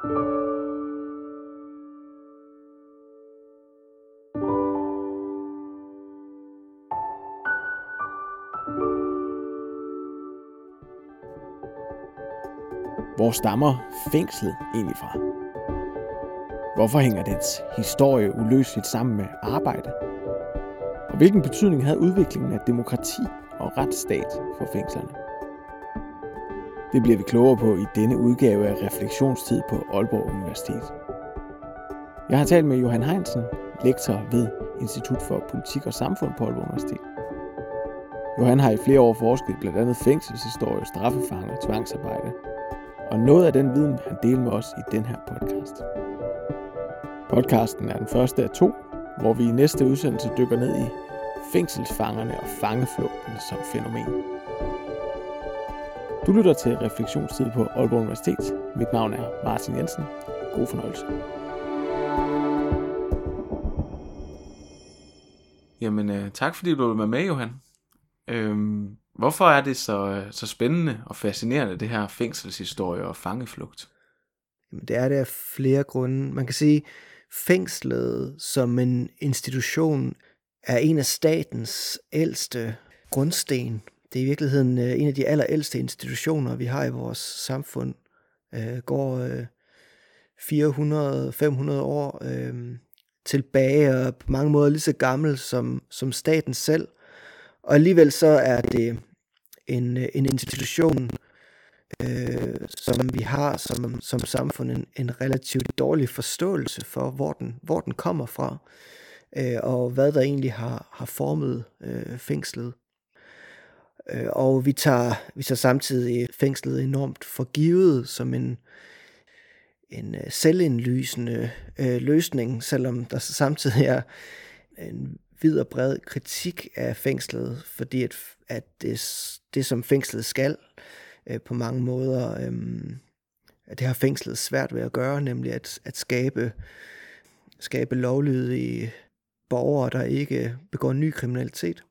Hvor stammer fængslet egentlig fra? Hvorfor hænger dets historie uløseligt sammen med arbejde? Og hvilken betydning havde udviklingen af demokrati og retsstat for fængslerne? Det bliver vi klogere på i denne udgave af Refleksionstid på Aalborg Universitet. Jeg har talt med Johan Heinsen, lektor ved Institut for Politik og Samfund på Aalborg Universitet. Johan har i flere år forsket blandt andet fængselshistorie, straffefanger og tvangsarbejde. Og noget af den viden vil han dele med os i den her podcast. Podcasten er den første af to, hvor vi i næste udsendelse dykker ned i fængselsfangerne og fangeflugten som fænomen. Du lytter til Refleksionstid på Aalborg Universitet. Mit navn er Martin Jensen. God fornøjelse. Jamen, øh, tak fordi du var med, Johan. Øhm, hvorfor er det så, så spændende og fascinerende, det her fængselshistorie og fangeflugt? Jamen, det er det af flere grunde. Man kan sige, fængslet som en institution er en af statens ældste grundsten. Det er i virkeligheden øh, en af de allerældste institutioner, vi har i vores samfund. Øh, går øh, 400-500 år øh, tilbage og på mange måder lige så gammel som, som staten selv. Og alligevel så er det en, øh, en institution, øh, som vi har som, som samfund en, en relativt dårlig forståelse for, hvor den, hvor den kommer fra, øh, og hvad der egentlig har, har formet øh, fængslet. Øh, og vi tager, vi tager samtidig fængslet enormt for givet som en, en øh, selvindlysende øh, løsning, selvom der samtidig er en vid og bred kritik af fængslet, fordi at, at det, det som fængslet skal øh, på mange måder, øh, at det har fængslet svært ved at gøre, nemlig at, at skabe, skabe lovlydige borgere, der ikke begår ny kriminalitet.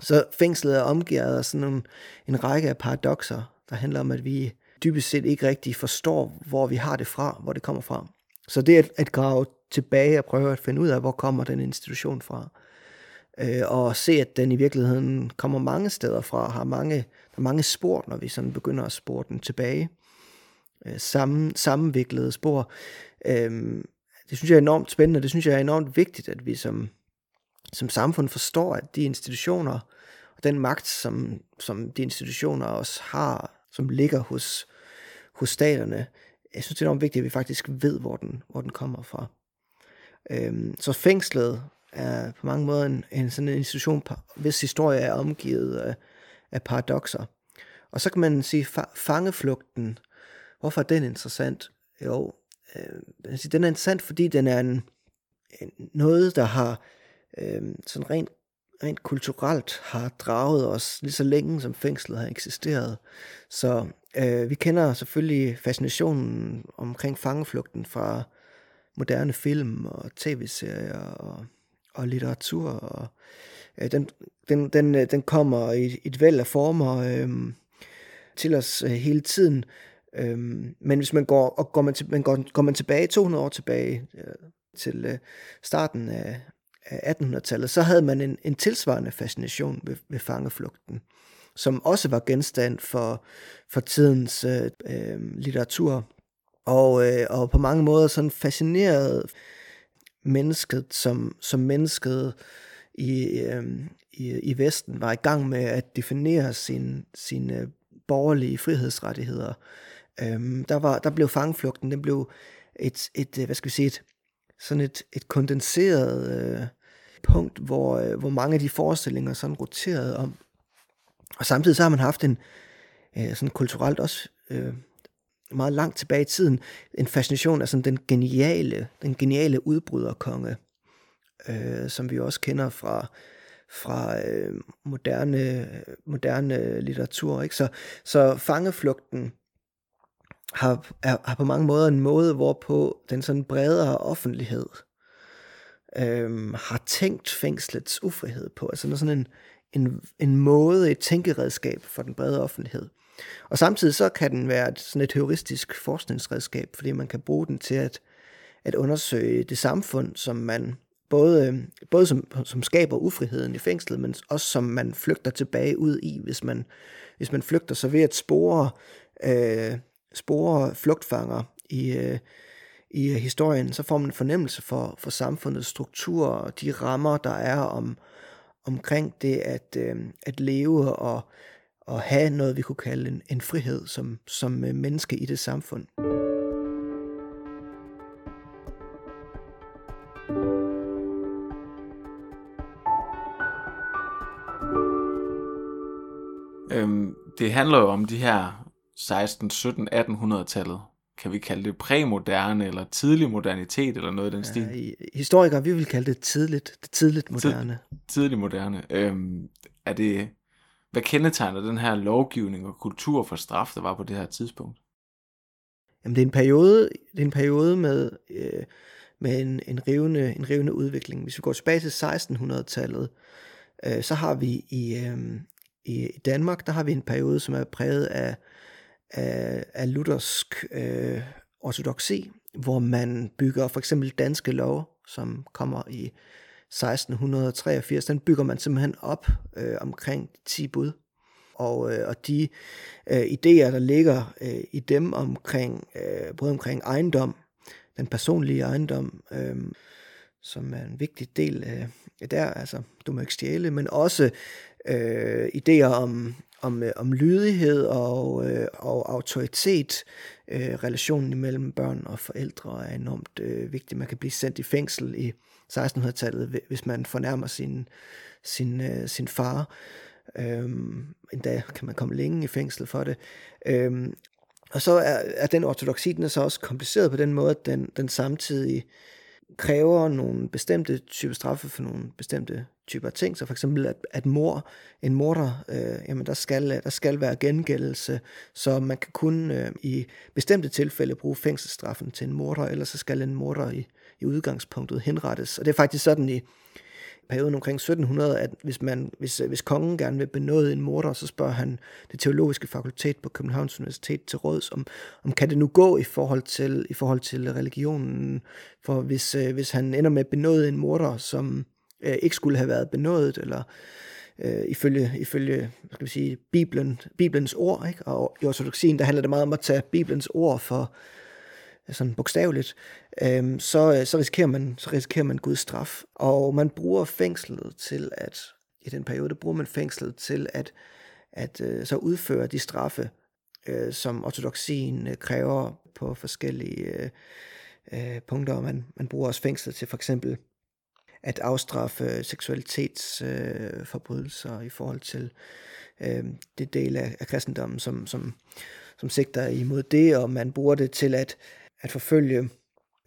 Så fængslet er omgivet af sådan en, en række af paradoxer, der handler om, at vi dybest set ikke rigtig forstår, hvor vi har det fra, hvor det kommer fra. Så det er at, at grave tilbage og prøve at finde ud af, hvor kommer den institution fra. Øh, og se, at den i virkeligheden kommer mange steder fra, har mange, der er mange spor, når vi sådan begynder at spore den tilbage. Øh, sammen, sammenviklede spor. Øh, det synes jeg er enormt spændende, det synes jeg er enormt vigtigt, at vi som, som samfund forstår, at de institutioner og den magt, som, som de institutioner også har, som ligger hos, hos staterne, jeg synes, det er enormt vigtigt, at vi faktisk ved, hvor den, hvor den kommer fra. Øhm, så fængslet er på mange måder en, en sådan en institution, hvis historie er omgivet af, af paradoxer. Og så kan man sige, fangeflugten, hvorfor er den interessant? Jo, øh, den er interessant, fordi den er en, en noget, der har øh, sådan rent, rent kulturelt har draget os lige så længe, som fængslet har eksisteret. Så øh, vi kender selvfølgelig fascinationen omkring fangeflugten fra moderne film og tv-serier og, og litteratur. Og, øh, den, den, den, øh, den kommer i et væld af former øh, til os øh, hele tiden. Øh, men hvis man går, og går man, til, man går, går man tilbage 200 år tilbage øh, til øh, starten af, af 1800-tallet, så havde man en, en tilsvarende fascination ved, ved fangeflugten, som også var genstand for, for tidens øh, øh, litteratur, og, øh, og på mange måder sådan fascinerede mennesket, som, som mennesket i, øh, i, i Vesten var i gang med at definere sin, sine borgerlige frihedsrettigheder. Øh, der, var, der blev fangeflugten, den blev et, et, øh, hvad skal vi sige, et, sådan et, et kondenseret øh, punkt, hvor, øh, hvor mange af de forestillinger sådan roterede om. Og samtidig så har man haft en øh, sådan kulturelt også øh, meget langt tilbage i tiden, en fascination af sådan den geniale, den geniale udbryderkonge, øh, som vi også kender fra, fra øh, moderne, moderne litteratur. Ikke? Så, så fangeflugten har, er, har på mange måder en måde, hvorpå den sådan bredere offentlighed øh, har tænkt fængslets ufrihed på. Altså sådan en, en, en måde, et tænkeredskab for den brede offentlighed. Og samtidig så kan den være et, sådan et heuristisk forskningsredskab, fordi man kan bruge den til at, at undersøge det samfund, som man både, både som, som skaber ufriheden i fængslet, men også som man flygter tilbage ud i, hvis man, hvis man flygter. Så ved at spore, øh, spore flugtfanger i, øh, i øh, historien, så får man en fornemmelse for, for samfundets struktur og de rammer, der er om, omkring det at, øh, at leve og, og have noget, vi kunne kalde en, en frihed som, som øh, menneske i det samfund. Øhm, det handler jo om de her 16, 17, 1800-tallet. Kan vi kalde det præmoderne eller tidlig modernitet eller noget i den stil? Ja, historikere, vi vil kalde det tidligt, det tidligt moderne. Tid, tidlig moderne. Øhm, er det, hvad kendetegner den her lovgivning og kultur for straf, der var på det her tidspunkt? Jamen, det er en periode, det er en periode med, øh, med en, en, rivende, en rivende udvikling. Hvis vi går tilbage til 1600-tallet, øh, så har vi i, øh, i Danmark, der har vi en periode, som er præget af, af, af luthersk øh, ortodoksi, hvor man bygger for eksempel danske lov, som kommer i 1683, den bygger man simpelthen op øh, omkring 10 bud. Og, øh, og de øh, idéer, der ligger øh, i dem omkring, øh, både omkring ejendom, den personlige ejendom, øh, som er en vigtig del af øh, der, altså du må ikke stjæle, men også øh, idéer om, om, øh, om lydighed og, øh, og autoritet. Øh, relationen imellem børn og forældre er enormt øh, vigtig. Man kan blive sendt i fængsel i 1600-tallet, hvis man fornærmer sin, sin, øh, sin far. Øhm, endda kan man komme længe i fængsel for det. Øhm, og så er, er den ortodoksi, den er så også kompliceret på den måde, at den, den samtidig kræver nogle bestemte typer straffe for nogle bestemte typer ting. Så for eksempel, at, at mor, en morder, øh, jamen der skal, øh, der skal være gengældelse, så man kan kun øh, i bestemte tilfælde bruge fængselsstraffen til en morder, eller så skal en morder i, i udgangspunktet henrettes. Og det er faktisk sådan i perioden omkring 1700, at hvis, man, hvis, øh, hvis kongen gerne vil benåde en morder, så spørger han det teologiske fakultet på Københavns Universitet til råds, om, om kan det nu gå i forhold til, i forhold til religionen, for hvis, øh, hvis han ender med at benåde en morder, som øh, ikke skulle have været benådet, eller øh, ifølge, ifølge hvad skal vi sige, Bibelen, Bibelens ord, ikke? og i ortodoxien, der handler det meget om at tage Bibelens ord for, sådan bogstaveligt, øhm, øh, så, så, risikerer man, så risikerer man Guds straf. Og man bruger fængslet til at, i den periode, bruger man fængslet til at, at øh, så udføre de straffe, øh, som ortodoxien øh, kræver på forskellige øh, øh, punkter. Man, man bruger også fængslet til for eksempel at afstraffe seksualitetsforbrydelser øh, i forhold til øh, det del af, af kristendommen, som, som, som sigter imod det, og man bruger det til at at forfølge,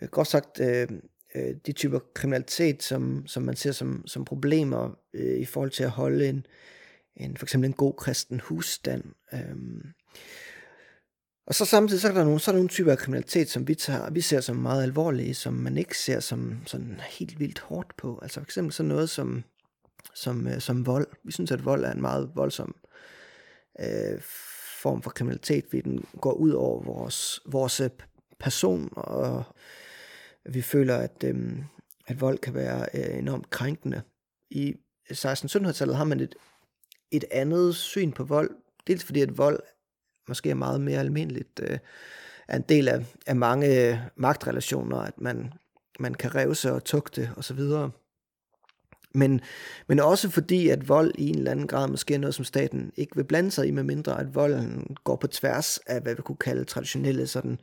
øh, godt sagt, øh, øh, de typer kriminalitet, som, som man ser som, som problemer øh, i forhold til at holde en, en, for eksempel en god kristen husstand. Øh, og så samtidig så er der nogle, så er der nogle typer af kriminalitet, som vi, tager, vi ser som meget alvorlige, som man ikke ser som sådan helt vildt hårdt på. Altså for eksempel sådan noget som, som, øh, som vold. Vi synes, at vold er en meget voldsom øh, form for kriminalitet, fordi den går ud over vores, vores person, og vi føler, at, øh, at vold kan være øh, enormt krænkende. I 1600-tallet har man et, et andet syn på vold, dels fordi at vold måske er meget mere almindeligt, øh, er en del af, af mange øh, magtrelationer, at man, man kan revse og tugte osv., men, men også fordi, at vold i en eller anden grad måske er noget, som staten ikke vil blande sig i, med mindre at volden går på tværs af, hvad vi kunne kalde traditionelle sådan øh,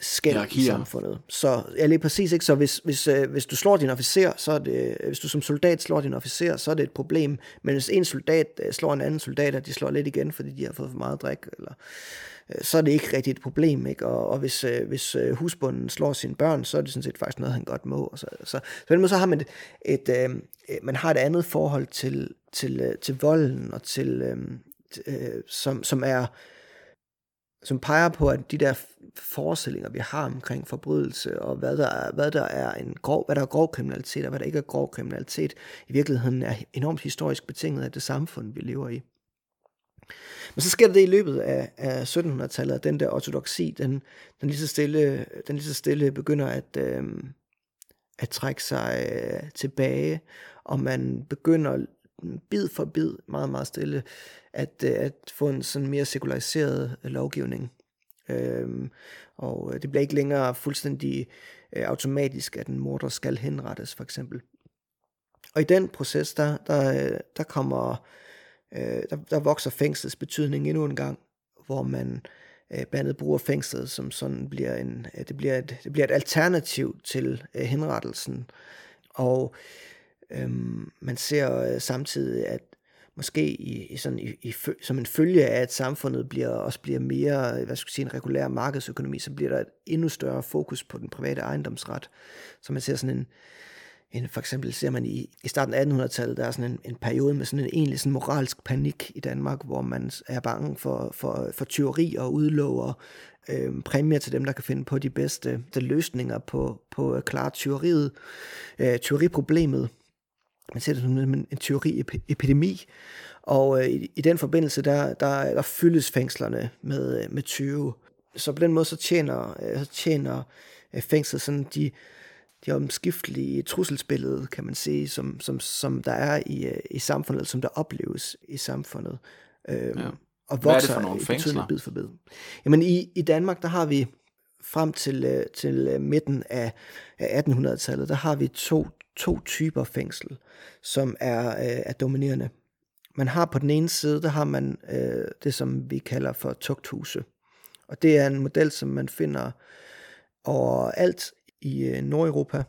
skæld i samfundet. Så ja, lige præcis ikke. Så hvis, hvis, øh, hvis du slår din officer, så er det, hvis du som soldat slår din officer, så er det et problem. Men hvis en soldat øh, slår en anden soldat, og de slår lidt igen, fordi de har fået for meget drik, eller, øh, så er det ikke rigtig et problem. Ikke? Og, og hvis, øh, hvis øh, husbunden slår sine børn, så er det sådan set faktisk noget, han godt må. Og så, så, så på den måde så har man et, et, øh, man har et andet forhold til, til, øh, til volden, og til, øh, øh, som, som er som peger på, at de der forestillinger, vi har omkring forbrydelse, og hvad der er, hvad der er, en grov, hvad der er grov kriminalitet, og hvad der ikke er grov kriminalitet, i virkeligheden er enormt historisk betinget af det samfund, vi lever i. Men så sker der det i løbet af, af 1700-tallet, at den der ortodoksi, den, den, lige så stille, den lige så stille begynder at, øh, at trække sig øh, tilbage, og man begynder bid for bid, meget, meget stille, at, øh, at få en sådan mere sekulariseret øh, lovgivning. Øhm, og øh, det bliver ikke længere fuldstændig øh, automatisk, at en morder skal henrettes, for eksempel. Og i den proces, der, der, der kommer, øh, der, der vokser fængslets betydning endnu en gang, hvor man øh, blandt andet bruger fængslet som sådan bliver en, øh, det, bliver et, det bliver et alternativ til øh, henrettelsen. Og øh, Øhm, man ser øh, samtidig, at måske i, i sådan i, i, som en følge af, at samfundet bliver, også bliver mere, øh, hvad skal jeg sige, en regulær markedsøkonomi, så bliver der et endnu større fokus på den private ejendomsret. Så man ser sådan en, en for eksempel ser man i, i starten af 1800-tallet, der er sådan en, en periode med sådan en egentlig sådan moralsk panik i Danmark, hvor man er bange for, for, for tyveri og udlover øh, præmier til dem, der kan finde på de bedste de løsninger på, på at klare tyveriet, øh, tyveriproblemet man ser det som en, en teori-epidemi, og øh, i, i den forbindelse, der, der, der fyldes fængslerne med, med 20. Så på den måde, så tjener, øh, så tjener øh, fængslet sådan de, de omskiftelige trusselsbillede, kan man sige, som, som, som der er i, øh, i samfundet, som der opleves i samfundet. Øh, ja. Og Hvad er det for nogle fængsler? Bid for bid. Jamen i, i Danmark, der har vi frem til, til midten af, af 1800-tallet, der har vi to to typer fængsel, som er, øh, er dominerende. Man har på den ene side, der har man øh, det, som vi kalder for tugthuse. Og det er en model, som man finder overalt i øh, Nordeuropa,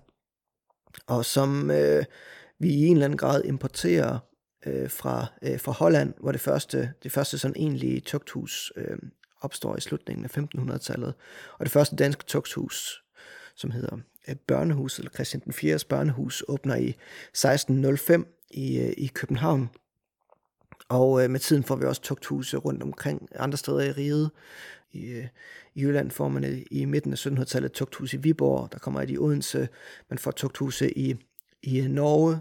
og som øh, vi i en eller anden grad importerer øh, fra, øh, fra Holland, hvor det første, det første sådan egentlige tugthus øh, opstår i slutningen af 1500-tallet. Og det første danske tugthus, som hedder Øh, børnehus, eller Christian den 4. børnehus, åbner i 1605 i, øh, i København. Og øh, med tiden får vi også tugthuse rundt omkring andre steder i riget. I, øh, i Jylland får man øh, i midten af 1700-tallet tugthus i Viborg, der kommer et i Odense, man får tugthuse i, i Norge,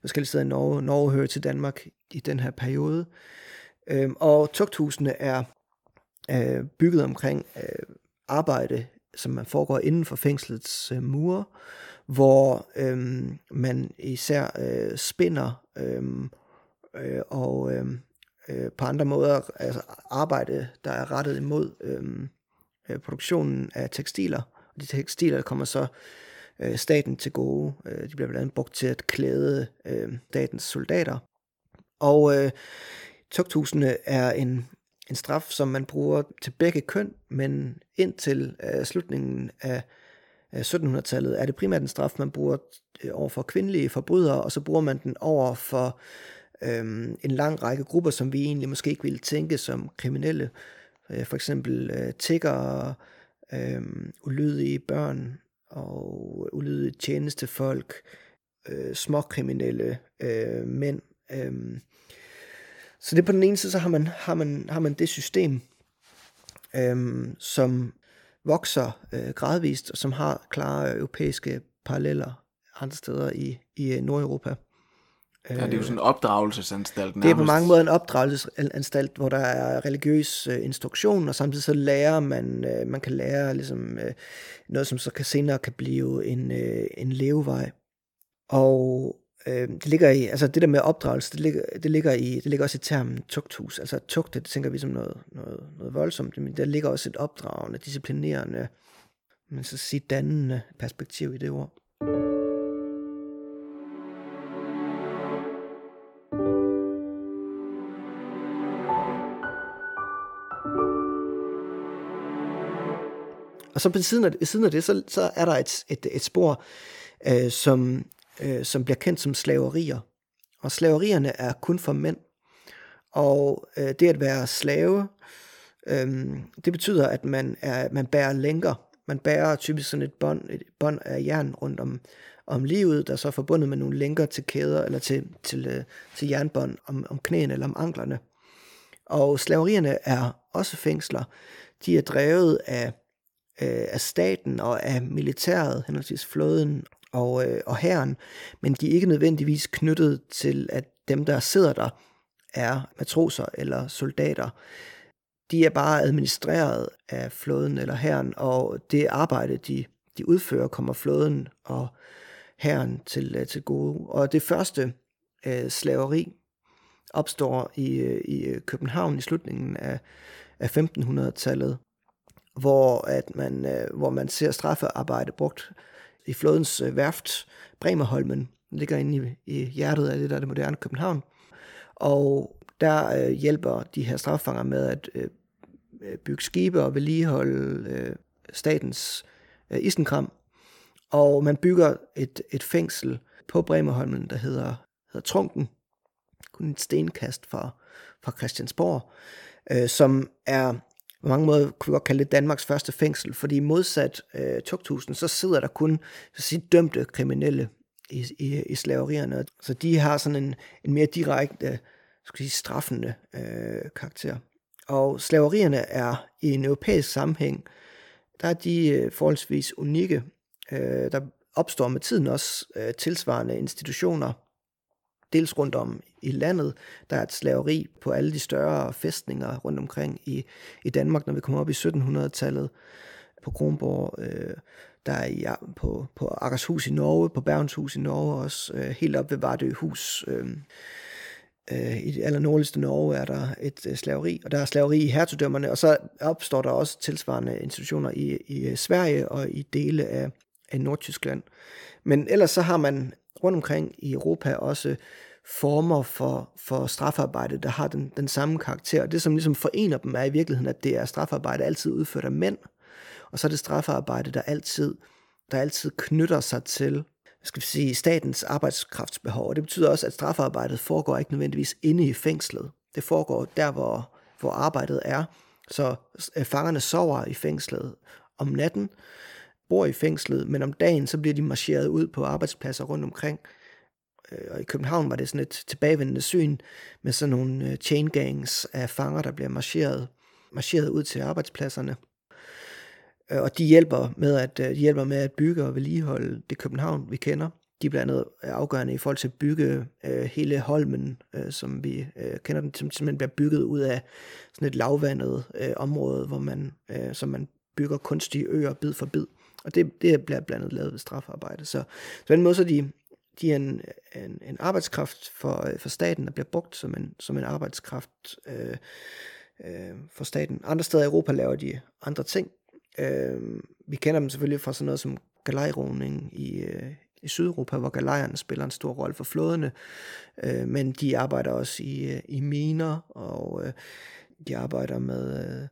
forskellige steder i Norge. Norge hører til Danmark i den her periode. Øhm, og tugthusene er øh, bygget omkring øh, arbejde som man foregår inden for fængslets øh, mure, hvor øh, man især øh, spinder øh, øh, og øh, øh, på andre måder altså arbejde, der er rettet imod øh, øh, produktionen af tekstiler. Og de tekstiler kommer så øh, staten til gode. Øh, de bliver blandt andet brugt til at klæde øh, statens soldater. Og øh, tugthusene er en en straf, som man bruger til begge køn, men indtil øh, slutningen af 1700-tallet er det primært en straf, man bruger øh, over for kvindelige forbrydere, og så bruger man den over for øhm, en lang række grupper, som vi egentlig måske ikke ville tænke som kriminelle. Øh, for eksempel øh, tiggere, um, ulydige børn og ulydige tjenestefolk, øh, småkriminelle øh, mænd. Øh, så det på den ene side, så har man, har man, har man det system, øhm, som vokser øh, gradvist, og som har klare europæiske paralleller andre steder i, i øh, Nordeuropa. Ja, det er jo sådan en opdragelsesanstalt. Nærmest. Det er på mange måder en opdragelsesanstalt, hvor der er religiøs øh, instruktion, og samtidig så lærer man, øh, man kan lære ligesom, øh, noget, som så kan senere kan blive en, øh, en levevej. Og Øh, det ligger i, altså det der med opdragelse, det ligger, det ligger, i, det ligger også i termen tugthus. Altså tugte, det tænker vi som noget, noget, noget voldsomt, men der ligger også et opdragende, disciplinerende, men så sige dannende perspektiv i det ord. Og så på siden af, siden af det, så, så er der et, et, et spor, øh, som øh, som bliver kendt som slaverier. Og slaverierne er kun for mænd. Og øh, det at være slave, øh, det betyder, at man, er, man bærer lænker. Man bærer typisk sådan et bånd, et bånd af jern rundt om, om livet, der er så forbundet med nogle lænker til kæder, eller til, til, øh, til jernbånd om, om knæene eller om anklerne. Og slaverierne er også fængsler. De er drevet af, øh, af staten og af militæret, henholdsvis flåden og, øh, og herren, men de er ikke nødvendigvis knyttet til, at dem, der sidder der, er matroser eller soldater. De er bare administreret af flåden eller herren, og det arbejde, de, de udfører, kommer flåden og herren til, øh, til gode. Og det første øh, slaveri opstår i, øh, i øh, København i slutningen af, af 1500-tallet, hvor, at man, øh, hvor man ser straffearbejde brugt i flådens øh, værft, Bremerholmen, ligger inde i, i hjertet af det, der er det moderne København. Og der øh, hjælper de her straffanger med at øh, øh, bygge skibe og vedligeholde øh, statens øh, isenkram. Og man bygger et, et fængsel på Bremerholmen, der hedder, hedder Trunken, kun et stenkast fra, fra Christiansborg, øh, som er på mange måder kunne vi godt kalde det Danmarks første fængsel, fordi modsat øh, tugthusen, så sidder der kun så sige, dømte kriminelle i, i, i slaverierne. Så de har sådan en, en mere direkte, øh, skal sige, straffende øh, karakter. Og slaverierne er i en europæisk sammenhæng, der er de øh, forholdsvis unikke. Øh, der opstår med tiden også øh, tilsvarende institutioner, dels rundt om i landet. Der er et slaveri på alle de større fæstninger rundt omkring i, i Danmark, når vi kommer op i 1700-tallet på Kronborg. Øh, der er ja, på, på Akershus i Norge, på Bergenshus i Norge også, øh, helt op ved Vardøhus. Øh, øh, I det allernordligste Norge er der et øh, slaveri, og der er slaveri i hertugdømmerne, og så opstår der også tilsvarende institutioner i, i Sverige og i dele af, af Nordtyskland. Men ellers så har man rundt omkring i Europa også former for, for strafarbejde, der har den, den samme karakter. Og det, som ligesom forener dem, er i virkeligheden, at det er strafarbejde altid udført af mænd, og så er det strafarbejde, der altid, der altid knytter sig til skal vi sige, statens arbejdskraftsbehov. Og det betyder også, at strafarbejdet foregår ikke nødvendigvis inde i fængslet. Det foregår der, hvor, hvor arbejdet er. Så øh, fangerne sover i fængslet om natten, bor i fængslet, men om dagen så bliver de marcheret ud på arbejdspladser rundt omkring. Øh, og i København var det sådan et tilbagevendende syn med sådan nogle øh, chain gangs af fanger, der bliver marcheret, marcheret ud til arbejdspladserne. Øh, og de hjælper med at, de hjælper med at bygge og vedligeholde det København, vi kender. De er blandt andet afgørende i forhold til at bygge øh, hele Holmen, øh, som vi øh, kender den, som simpelthen bliver bygget ud af sådan et lavvandet øh, område, hvor man, øh, som man bygger kunstige øer bid for bid. Og det, det bliver blandt andet lavet ved strafarbejde. Så, så på den måde så de, de er en, en, en arbejdskraft for, øh, for staten, der bliver brugt som en, som en arbejdskraft øh, øh, for staten. Andre steder i Europa laver de andre ting. Øh, vi kender dem selvfølgelig fra sådan noget som galejroning i, øh, i Sydeuropa, hvor galejerne spiller en stor rolle for flådene, øh, men de arbejder også i, øh, i miner, og øh, de arbejder med øh,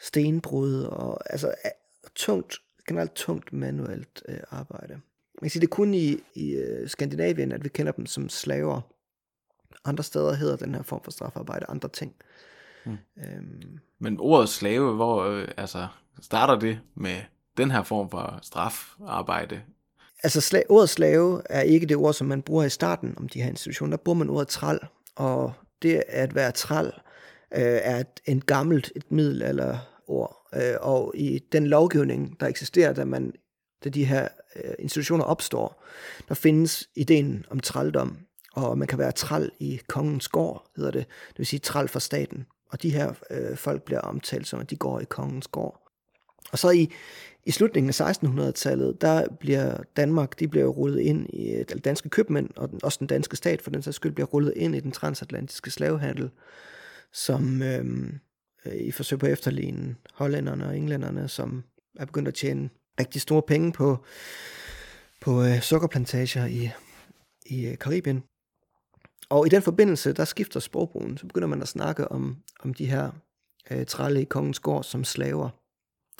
stenbrud, og altså øh, tungt, generelt tungt manuelt øh, arbejde. Man kan sige, det er kun i, i uh, Skandinavien, at vi kender dem som slaver. Andre steder hedder den her form for strafarbejde andre ting. Mm. Øhm. Men ordet slave, hvor øh, altså, starter det med den her form for strafarbejde? Altså sla- ordet slave er ikke det ord, som man bruger i starten om de her institutioner. Der bruger man ordet træl, og det at være træl øh, er et, en gammelt et middel eller ord. Øh, og i den lovgivning, der eksisterer, da man da de her øh, institutioner opstår, der findes ideen om trældom, og man kan være træl i kongens gård, hedder det, det vil sige træl for staten. Og de her øh, folk bliver omtalt som, at de går i kongens gård. Og så i, i slutningen af 1600-tallet, der bliver Danmark, de bliver rullet ind i, eller danske købmænd, og den, også den danske stat for den sags skyld, bliver rullet ind i den transatlantiske slavehandel, som øh, Øh, i forsøg på efterligne hollænderne og englænderne, som er begyndt at tjene rigtig store penge på, på øh, sukkerplantager i, i øh, Karibien. Og i den forbindelse, der skifter sprogbrugen, så begynder man at snakke om, om de her øh, trælle i kongens gård som slaver.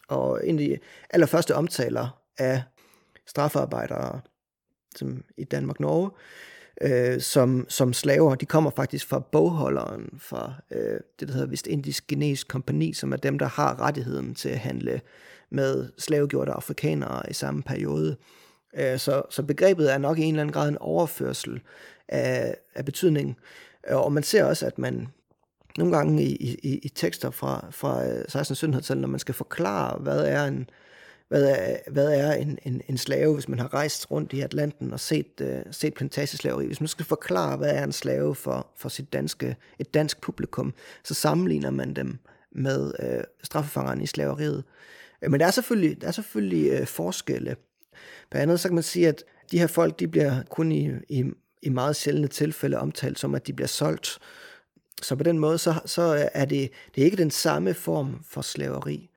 Og en af de allerførste omtaler af straffarbejdere som i Danmark-Norge, øh, som, som slaver, de kommer faktisk fra bogholderen fra øh, det, der hedder Vestindisk Genes Kompani, som er dem, der har rettigheden til at handle med slavegjorte afrikanere i samme periode. Øh, så, så begrebet er nok i en eller anden grad en overførsel af, af betydning. Øh, og man ser også, at man nogle gange i, i, i tekster fra, fra øh, 1600-1700-tallet, når man skal forklare, hvad er en, hvad er, hvad er en, en, en slave, hvis man har rejst rundt i Atlanten og set, øh, set plantageslaveri. Hvis man skal forklare, hvad er en slave for, for sit danske, et dansk publikum, så sammenligner man dem med øh, straffefangerne i slaveriet. Øh, men der er selvfølgelig, der er selvfølgelig øh, forskelle. På andet så kan man sige, at de her folk, de bliver kun i, i, i meget sjældne tilfælde omtalt som, at de bliver solgt. Så på den måde, så, så er det, det er ikke den samme form for slaveri.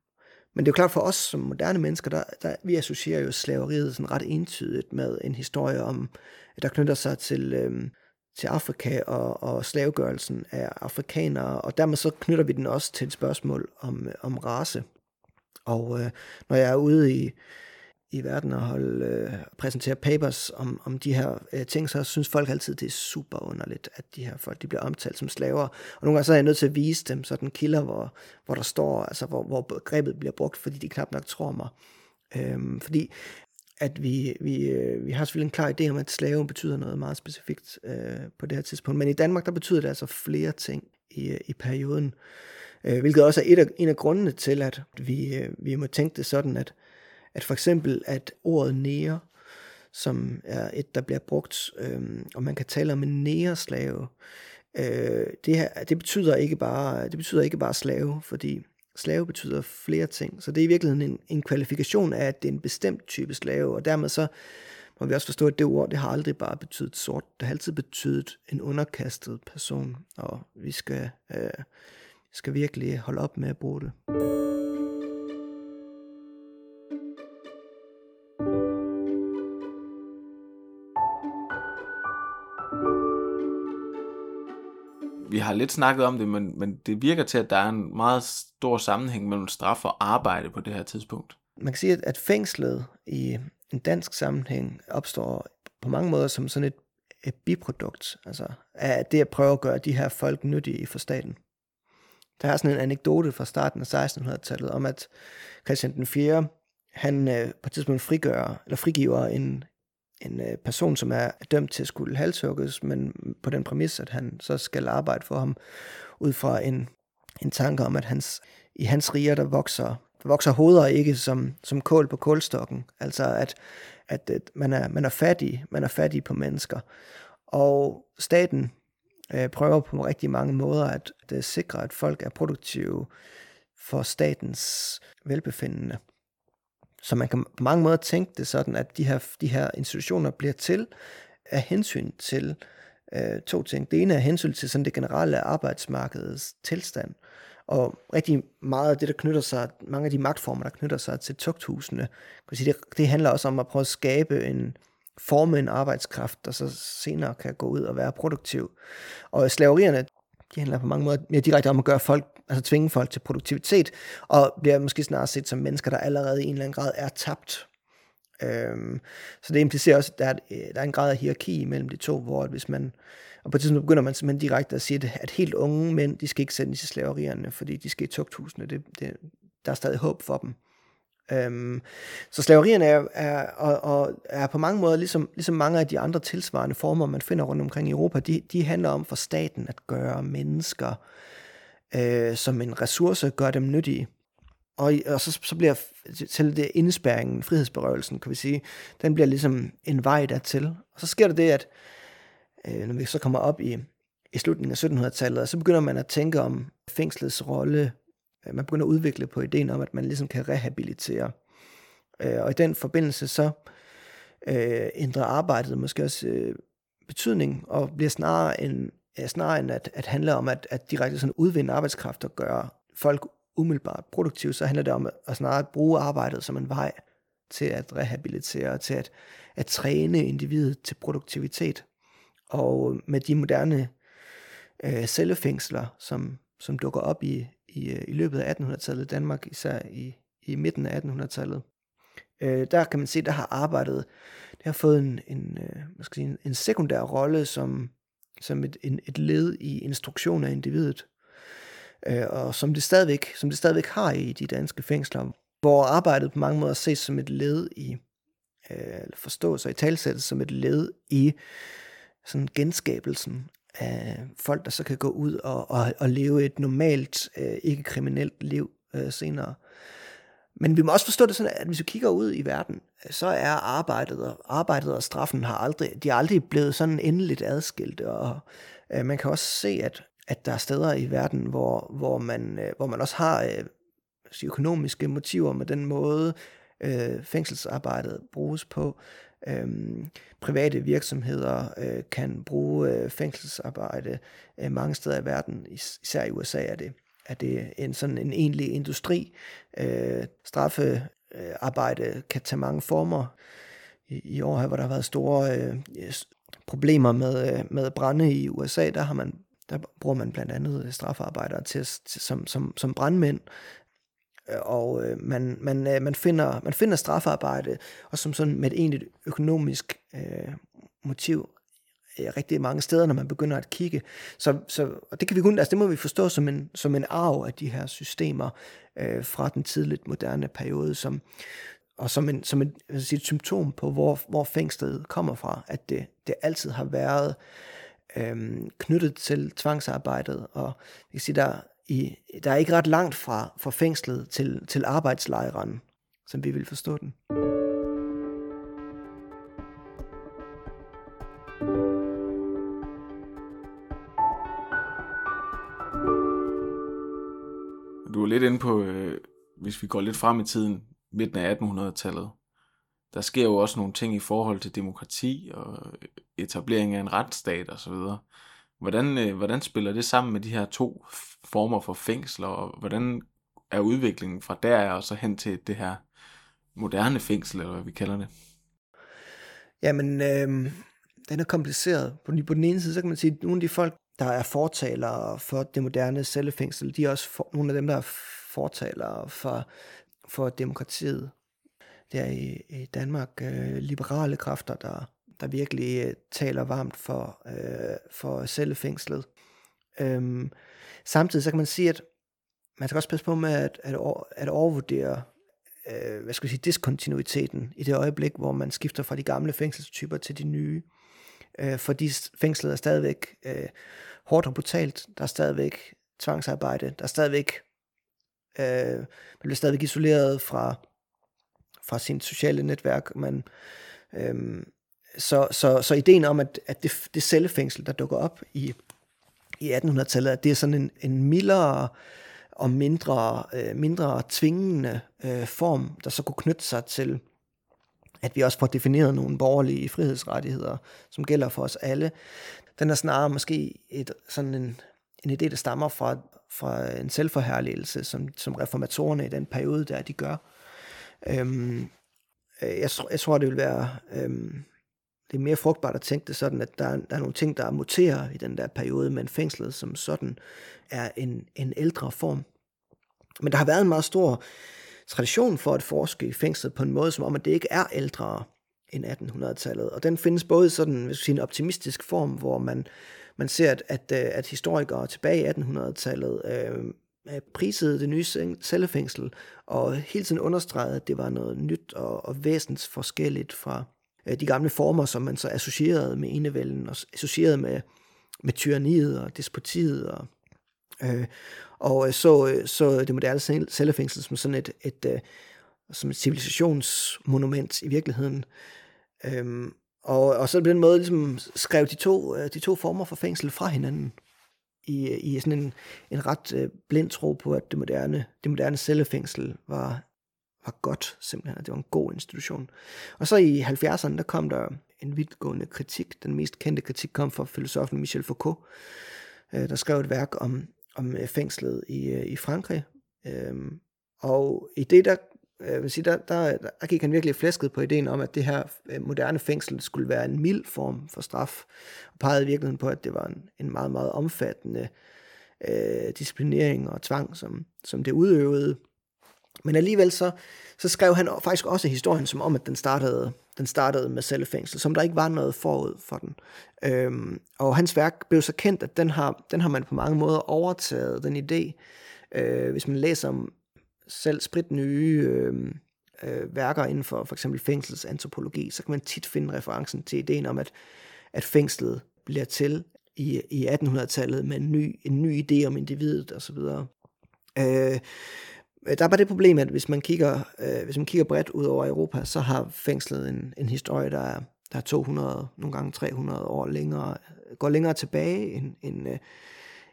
Men det er jo klart for os som moderne mennesker, der, der vi associerer jo slaveriet sådan ret entydigt med en historie om, der knytter sig til, øhm, til Afrika og, og slavegørelsen af afrikanere, og dermed så knytter vi den også til et spørgsmål om, om race. Og øh, når jeg er ude i, i verden og holde, øh, præsentere papers om, om de her øh, ting, så synes folk altid, det er super underligt, at de her folk de bliver omtalt som slaver. Og nogle gange så er jeg nødt til at vise dem sådan kilder, hvor, hvor der står, altså hvor, hvor begrebet bliver brugt, fordi de knap nok tror mig. Øhm, fordi at vi, vi, øh, vi har selvfølgelig en klar idé om, at slave betyder noget meget specifikt øh, på det her tidspunkt. Men i Danmark, der betyder det altså flere ting i, øh, i perioden. Øh, hvilket også er et af, en af grundene til, at vi, øh, vi må tænke det sådan, at at for eksempel, at ordet nære, som er et, der bliver brugt, øh, og man kan tale om en næreslave, øh, det, her, det, betyder ikke bare, det betyder ikke bare slave, fordi slave betyder flere ting. Så det er i virkeligheden en, en kvalifikation af, at det er en bestemt type slave, og dermed så må vi også forstå, at det ord, det har aldrig bare betydet sort. Det har altid betydet en underkastet person, og vi skal, øh, skal virkelig holde op med at bruge det. Har lidt snakket om det, men, men det virker til, at der er en meget stor sammenhæng mellem straf og arbejde på det her tidspunkt. Man kan sige, at fængslet i en dansk sammenhæng opstår på mange måder som sådan et, et biprodukt, altså af det at prøve at gøre de her folk nyttige for staten. Der er sådan en anekdote fra starten af 1600-tallet om, at Christian den 4. han øh, på et tidspunkt frigør, eller frigiver en, en øh, person, som er dømt til at skulle halshugges, men på den præmis, at han så skal arbejde for ham, ud fra en, en tanke om, at hans, i hans riger, der vokser, vokser hoveder ikke som, som kål på kålstokken. Altså at, at, at man, er, man er fattig, man er fattig på mennesker. Og staten øh, prøver på rigtig mange måder at, at sikre, at folk er produktive for statens velbefindende. Så man kan på mange måder tænke det sådan, at de her, de her institutioner bliver til af hensyn til øh, to ting. Det ene er hensyn til sådan det generelle arbejdsmarkedets tilstand, og rigtig meget af det, der knytter sig, mange af de magtformer, der knytter sig til tugthusene, kan sige, det, det handler også om at prøve at skabe en, forme en arbejdskraft, der så senere kan gå ud og være produktiv. Og slaverierne, de handler på mange måder mere direkte om at gøre folk, altså tvinge folk til produktivitet, og bliver måske snarere set som mennesker, der allerede i en eller anden grad er tabt. Øhm, så det implicerer også, at der er, øh, der er en grad af hierarki mellem de to, hvor hvis man, og på et tidspunkt begynder man simpelthen direkte at sige, at helt unge mænd, de skal ikke sendes i slaverierne, fordi de skal i tugthusene, det, det, der er stadig håb for dem. Øhm, så slaverierne er, er, og, og er på mange måder, ligesom, ligesom mange af de andre tilsvarende former, man finder rundt omkring i Europa, de, de handler om for staten at gøre mennesker øh, som en ressource, gør dem nyttige. Og, og så, så bliver til det indespæringen, frihedsberøvelsen, kan vi sige, den bliver ligesom en vej dertil. Og så sker der det, at øh, når vi så kommer op i, i slutningen af 1700-tallet, så begynder man at tænke om fængslets rolle øh, man begynder at udvikle på ideen om, at man ligesom kan rehabilitere. Øh, og i den forbindelse så øh, ændrer arbejdet måske også øh, betydning, og bliver snarere en, snarere end at, at handle om at, at direkte sådan udvinde arbejdskraft og gøre folk umiddelbart produktive, så handler det om at, snarere bruge arbejdet som en vej til at rehabilitere, til at, at træne individet til produktivitet. Og med de moderne øh, cellefængsler, som, som dukker op i, i, øh, i løbet af 1800-tallet, i Danmark især i, i midten af 1800-tallet. Øh, der kan man se, der har arbejdet, det har fået en, en, øh, hvad skal en sekundær rolle som, som et, en, et led i instruktion af individet, øh, og som det, stadigvæk, som det stadigvæk har i de danske fængsler, hvor arbejdet på mange måder ses som et led i, øh, forstås og i talsættes som et led i sådan genskabelsen af folk, der så kan gå ud og, og, og leve et normalt, øh, ikke kriminelt liv øh, senere. Men vi må også forstå det sådan, at hvis vi kigger ud i verden, så er arbejdet og, arbejdet og straffen har aldrig, de er aldrig blevet sådan endeligt adskilt. Og øh, man kan også se, at, at der er steder i verden, hvor, hvor, man, øh, hvor man også har øh, økonomiske motiver med den måde, øh, fængselsarbejdet bruges på. Øhm, private virksomheder øh, kan bruge øh, fængselsarbejde øh, mange steder i verden, især i USA er det, er det en sådan en egentlig industri. Øh, straffearbejde kan tage mange former. I, I år her, hvor der har været store øh, problemer med, øh, med brænde i USA, der har man der bruger man blandt andet øh, straffarbejdere til, til som, som, som brandmænd, og øh, man, man, øh, man, finder, man finder strafarbejde, og som sådan med et egentligt økonomisk øh, motiv Øh, rigtig mange steder, når man begynder at kigge. Så, så og det kan vi kun, altså det må vi forstå som en, som en arv af de her systemer øh, fra den tidligt moderne periode, som, og som, en, som en, sige, et symptom på, hvor, hvor fængslet kommer fra, at det, det altid har været øh, knyttet til tvangsarbejdet, og jeg kan sige, der, i, der er ikke ret langt fra, fra fængslet til, til arbejdslejren, som vi vil forstå den. Lidt inde på, øh, hvis vi går lidt frem i tiden, midten af 1800-tallet, der sker jo også nogle ting i forhold til demokrati og øh, etablering af en retsstat osv. Hvordan, øh, hvordan spiller det sammen med de her to former for fængsler, og hvordan er udviklingen fra der og så hen til det her moderne fængsel, eller hvad vi kalder det? Jamen, øh, den er kompliceret. På, på den ene side, så kan man sige, at nogle af de folk, der er fortalere for det moderne cellefængsel, de er også for, nogle af dem, der er fortalere for, for demokratiet. Det er i, i Danmark øh, liberale kræfter, der, der virkelig øh, taler varmt for, øh, for cellefængslet. Øhm, samtidig så kan man sige, at man skal også passe på med at, at, at overvurdere øh, hvad skal jeg sige, diskontinuiteten i det øjeblik, hvor man skifter fra de gamle fængselstyper til de nye. Øh, fordi fængslet er stadigvæk øh, hårdt og brutalt. Der er stadigvæk tvangsarbejde. Der er stadigvæk, øh, man bliver stadigvæk isoleret fra, fra sin sociale netværk. Man, øh, så, så, så ideen om, at, at det, det cellefængsel, der dukker op i, i 1800-tallet, at det er sådan en, en mildere og mindre, øh, mindre tvingende øh, form, der så kunne knytte sig til, at vi også får defineret nogle borgerlige frihedsrettigheder, som gælder for os alle. Den er snarere måske et, sådan en, en idé, der stammer fra, fra en selvforherligelse, som, som reformatorerne i den periode der, de gør. Øhm, øh, jeg, jeg tror, det vil være... Øhm, det er mere frugtbart at tænke det sådan, at der, er, der er nogle ting, der muterer i den der periode, men fængslet som sådan er en, en ældre form. Men der har været en meget stor tradition for at forske i fængslet på en måde, som om, at det ikke er ældre end 1800-tallet. Og den findes både sådan hvis en optimistisk form, hvor man, man ser, at, at, øh, at historikere tilbage i 1800-tallet øh, prisede det nye cellefængsel, og hele tiden understregede, at det var noget nyt og, og væsentligt forskelligt fra, Øh, de gamle former, som man så associerede med enevælden, og associerede med, med tyranniet og despotiet, og, øh, og øh, så, øh, så det moderne cellefængsel som sådan et, et, øh, som et civilisationsmonument i virkeligheden. Øhm, og, og så på den måde ligesom skrev de to, de to former for fængsel fra hinanden i, i sådan en, en ret blind tro på, at det moderne, det moderne cellefængsel var var godt, simpelthen, at det var en god institution. Og så i 70'erne, der kom der en vidtgående kritik. Den mest kendte kritik kom fra filosofen Michel Foucault, der skrev et værk om, om øh, fængslet i, øh, i Frankrig. Øhm, og i det, der, øh, jeg vil sige, der, der, der gik han virkelig flæsket på ideen om, at det her moderne fængsel skulle være en mild form for straf, og pegede i virkeligheden på, at det var en, en meget, meget omfattende øh, disciplinering og tvang, som, som det udøvede men alligevel så, så skrev han faktisk også historien som om, at den startede, den startede med cellefængsel, som der ikke var noget forud for den. Øhm, og hans værk blev så kendt, at den har, den har man på mange måder overtaget, den idé. Øh, hvis man læser om selv sprit nye øh, øh, værker inden for for eksempel fængselsantropologi, så kan man tit finde referencen til ideen om, at, at fængslet bliver til i, i 1800-tallet med en ny, en ny idé om individet osv. Øh, Øh, Øh, der er bare det problem, at hvis man kigger, øh, hvis man kigger bredt ud over Europa, så har fængslet en, en historie, der er, der er 200, nogle gange 300 år længere, går længere tilbage, end, end, øh,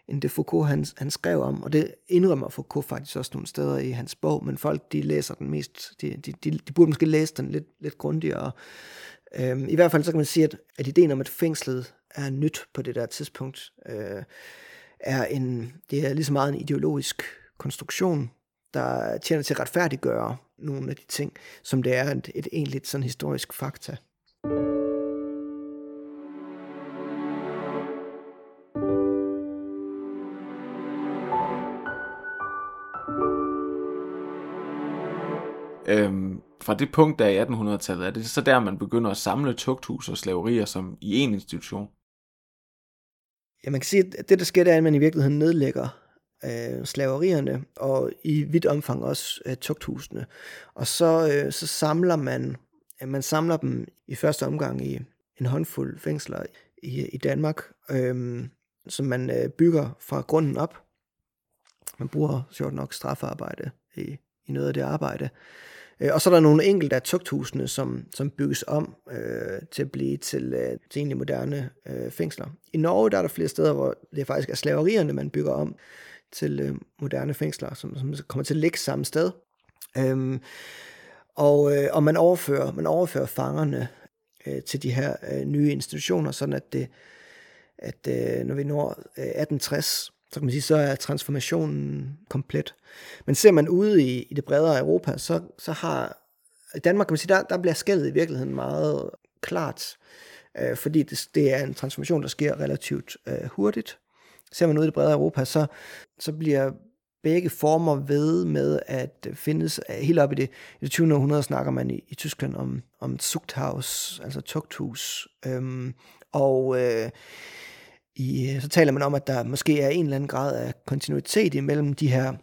end det Foucault han, han skrev om. Og det indrømmer Foucault faktisk også nogle steder i hans bog, men folk de læser den mest, de, de, de, de burde måske læse den lidt, lidt grundigere. Øhm, I hvert fald så kan man sige, at, at ideen om, at fængslet er nyt på det der tidspunkt, øh, er en, det er lige så meget en ideologisk konstruktion, der tjener til at retfærdiggøre nogle af de ting, som det er et, et egentligt sådan historisk fakta. Øhm, fra det punkt der i 1800-tallet, er det så der, man begynder at samle tugthus og slaverier som i en institution? Ja, man kan sige, at det, der sker, det er, at man i virkeligheden nedlægger øh, slaverierne, og i vidt omfang også øh, tugthusene. Og så, øh, så samler man, øh, man samler dem i første omgang i en håndfuld fængsler i, i Danmark, øh, som man øh, bygger fra grunden op. Man bruger sjovt nok strafarbejde i, i noget af det arbejde. Øh, og så er der nogle enkelte af tugthusene, som, som bygges om øh, til at blive til, øh, til egentlig moderne øh, fængsler. I Norge der er der flere steder, hvor det faktisk er slaverierne, man bygger om til øh, moderne fængsler, som, som kommer til at ligge samme sted. Øhm, og, øh, og man overfører, man overfører fangerne øh, til de her øh, nye institutioner, sådan at det, at øh, når vi når øh, 1860, så kan man sige, så er transformationen komplet. Men ser man ude i, i det bredere Europa, så, så har i Danmark, kan man sige, der, der bliver skældet i virkeligheden meget klart, øh, fordi det, det er en transformation, der sker relativt øh, hurtigt. Ser man ud i det bredere Europa, så, så bliver begge former ved med at findes øh, helt op i det, i det 20. århundrede snakker man i, i Tyskland om, om Zuchthaus, altså tugthus. Øhm, og øh, i, så taler man om, at der måske er en eller anden grad af kontinuitet imellem de her,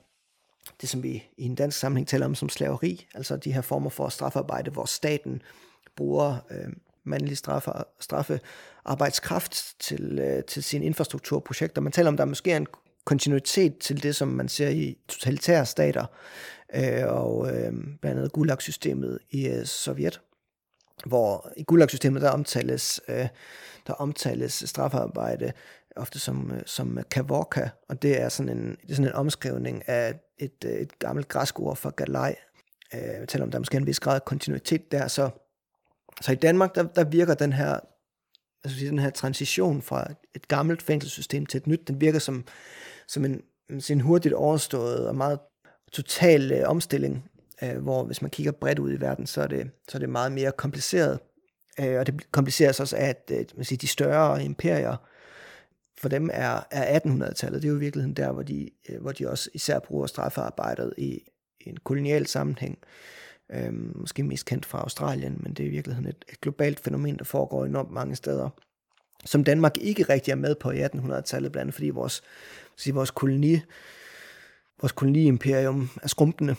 det som vi i en dansk sammenhæng taler om som slaveri, altså de her former for strafarbejde, hvor staten bruger øh, straffe straffe, arbejdskraft til, øh, til sine infrastrukturprojekter. Man taler om, at der måske er en kontinuitet til det, som man ser i totalitære stater, øh, og øh, blandt andet Gulag-systemet i øh, Sovjet, hvor i Gulag-systemet der omtales, øh, der omtales strafarbejde ofte som, øh, som kavorka, og det er sådan en, det er sådan en omskrivning af et, øh, et gammelt græsk ord for galej. Øh, jeg taler om, der er måske en vis grad af kontinuitet der, så så i Danmark, der, der virker den her, altså den her transition fra et gammelt fængselssystem til et nyt, den virker som, som en, en hurtigt overstået og meget total øh, omstilling, øh, hvor hvis man kigger bredt ud i verden, så er det, så er det meget mere kompliceret. Øh, og det kompliceres også af, at øh, man siger, de større imperier, for dem er, er 1800-tallet, det er jo i virkeligheden der, hvor de, øh, hvor de også især bruger straffearbejdet i, i en kolonial sammenhæng. Øhm, måske mest kendt fra Australien, men det er i virkeligheden et, et globalt fænomen, der foregår enormt mange steder, som Danmark ikke rigtig er med på i 1800-tallet, blandt andet fordi vores, sige, vores koloni, vores koloniimperium er skrumpende.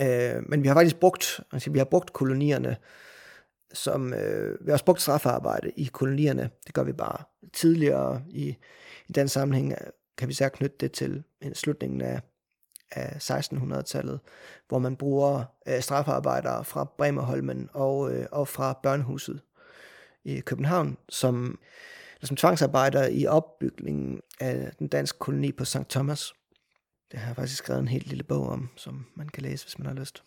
Øh, men vi har faktisk brugt, altså vi har brugt kolonierne som, øh, vi har også brugt strafarbejde i kolonierne. Det gør vi bare tidligere i, i den sammenhæng, kan vi særligt knytte det til slutningen af af 1600-tallet, hvor man bruger øh, straffarbejdere fra Bremerholmen og, øh, og fra Børnehuset i København, som, som tvangsarbejder i opbygningen af den danske koloni på St. Thomas. Det har jeg faktisk skrevet en helt lille bog om, som man kan læse, hvis man har lyst.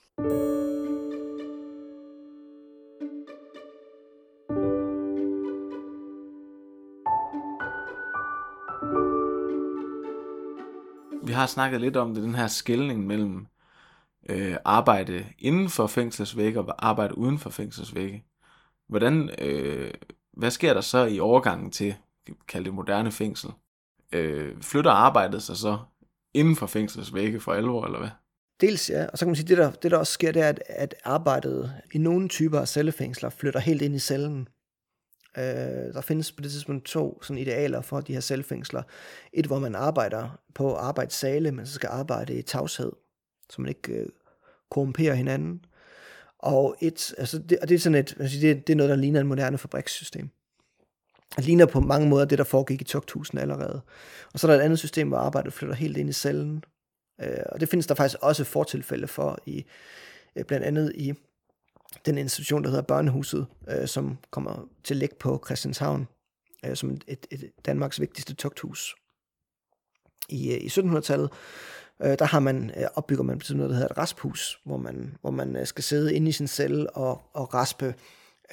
Har snakket lidt om det, den her skældning mellem øh, arbejde inden for fængselsvægge og arbejde uden for fængselsvægge. Hvordan, øh, hvad sker der så i overgangen til, kalde det moderne fængsel? Øh, flytter arbejdet sig så inden for fængselsvægge for alvor, eller hvad? Dels ja, og så kan man sige, det der, det der også sker, det er, at, at arbejdet i nogle typer af cellefængsler flytter helt ind i cellen. Øh, der findes på det tidspunkt to sådan idealer for de her selvfængsler. Et, hvor man arbejder på arbejdssale, men så skal arbejde i tavshed, så man ikke øh, korrumperer hinanden. Og, et, altså det, og det er sådan et, altså det, det er noget, der ligner en moderne fabrikssystem. Det ligner på mange måder det, der foregik i tugthusen allerede. Og så er der et andet system, hvor arbejdet flytter helt ind i cellen. Øh, og det findes der faktisk også fortilfælde for, i øh, blandt andet i den institution, der hedder Børnehuset, øh, som kommer til at ligge på Christianshavn, øh, som et, et Danmarks vigtigste tugthus. I, øh, i 1700-tallet, øh, der har man, øh, opbygger man noget, der hedder et rasphus, hvor man, hvor man øh, skal sidde inde i sin celle og, og raspe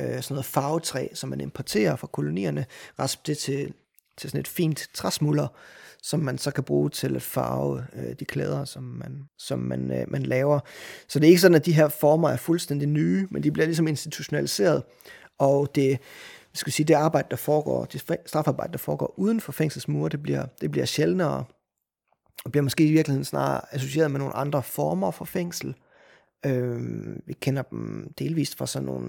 øh, sådan noget farvetræ, som man importerer fra kolonierne, raspe det til, til sådan et fint træsmuller, som man så kan bruge til at farve øh, de klæder, som man, som man, øh, man laver. Så det er ikke sådan, at de her former er fuldstændig nye, men de bliver ligesom institutionaliseret, og det, jeg skal sige, det arbejde, der foregår, det strafarbejde, der foregår uden for fængselsmure, det bliver, det bliver sjældnere, og bliver måske i virkeligheden snarere associeret med nogle andre former for fængsel. Øh, vi kender dem delvist fra sådan nogle,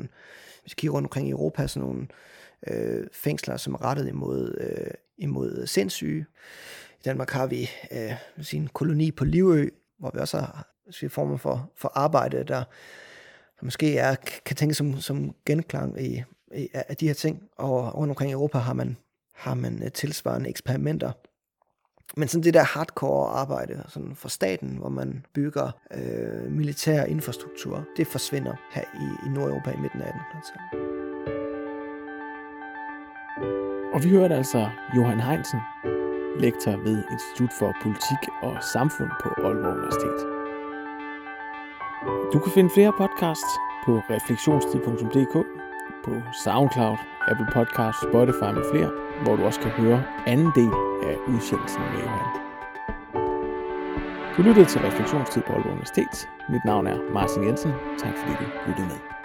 hvis vi kigger rundt omkring i Europa, sådan nogle øh, øh, fængsler, som er rettet imod, øh, imod sindssyge. I Danmark har vi øh, en koloni på Livø, hvor vi også har sige, former for, for arbejde, der, der måske er, kan tænkes som, som genklang i, i, af de her ting. Og rundt omkring i Europa har man, har man øh, tilsvarende eksperimenter. Men sådan det der hardcore arbejde sådan for staten, hvor man bygger øh, militær infrastruktur, det forsvinder her i, i Nordeuropa i midten af 1800-tallet. Og vi hørte altså Johan Heinsen, lektor ved Institut for Politik og Samfund på Aalborg Universitet. Du kan finde flere podcasts på refleksionstid.dk, på SoundCloud, Apple Podcasts, Spotify med flere, hvor du også kan høre anden del af udsendelsen med Johan. Du lyttede til Refleksionstid på Aalborg Universitet. Mit navn er Martin Jensen. Tak fordi du lyttede med.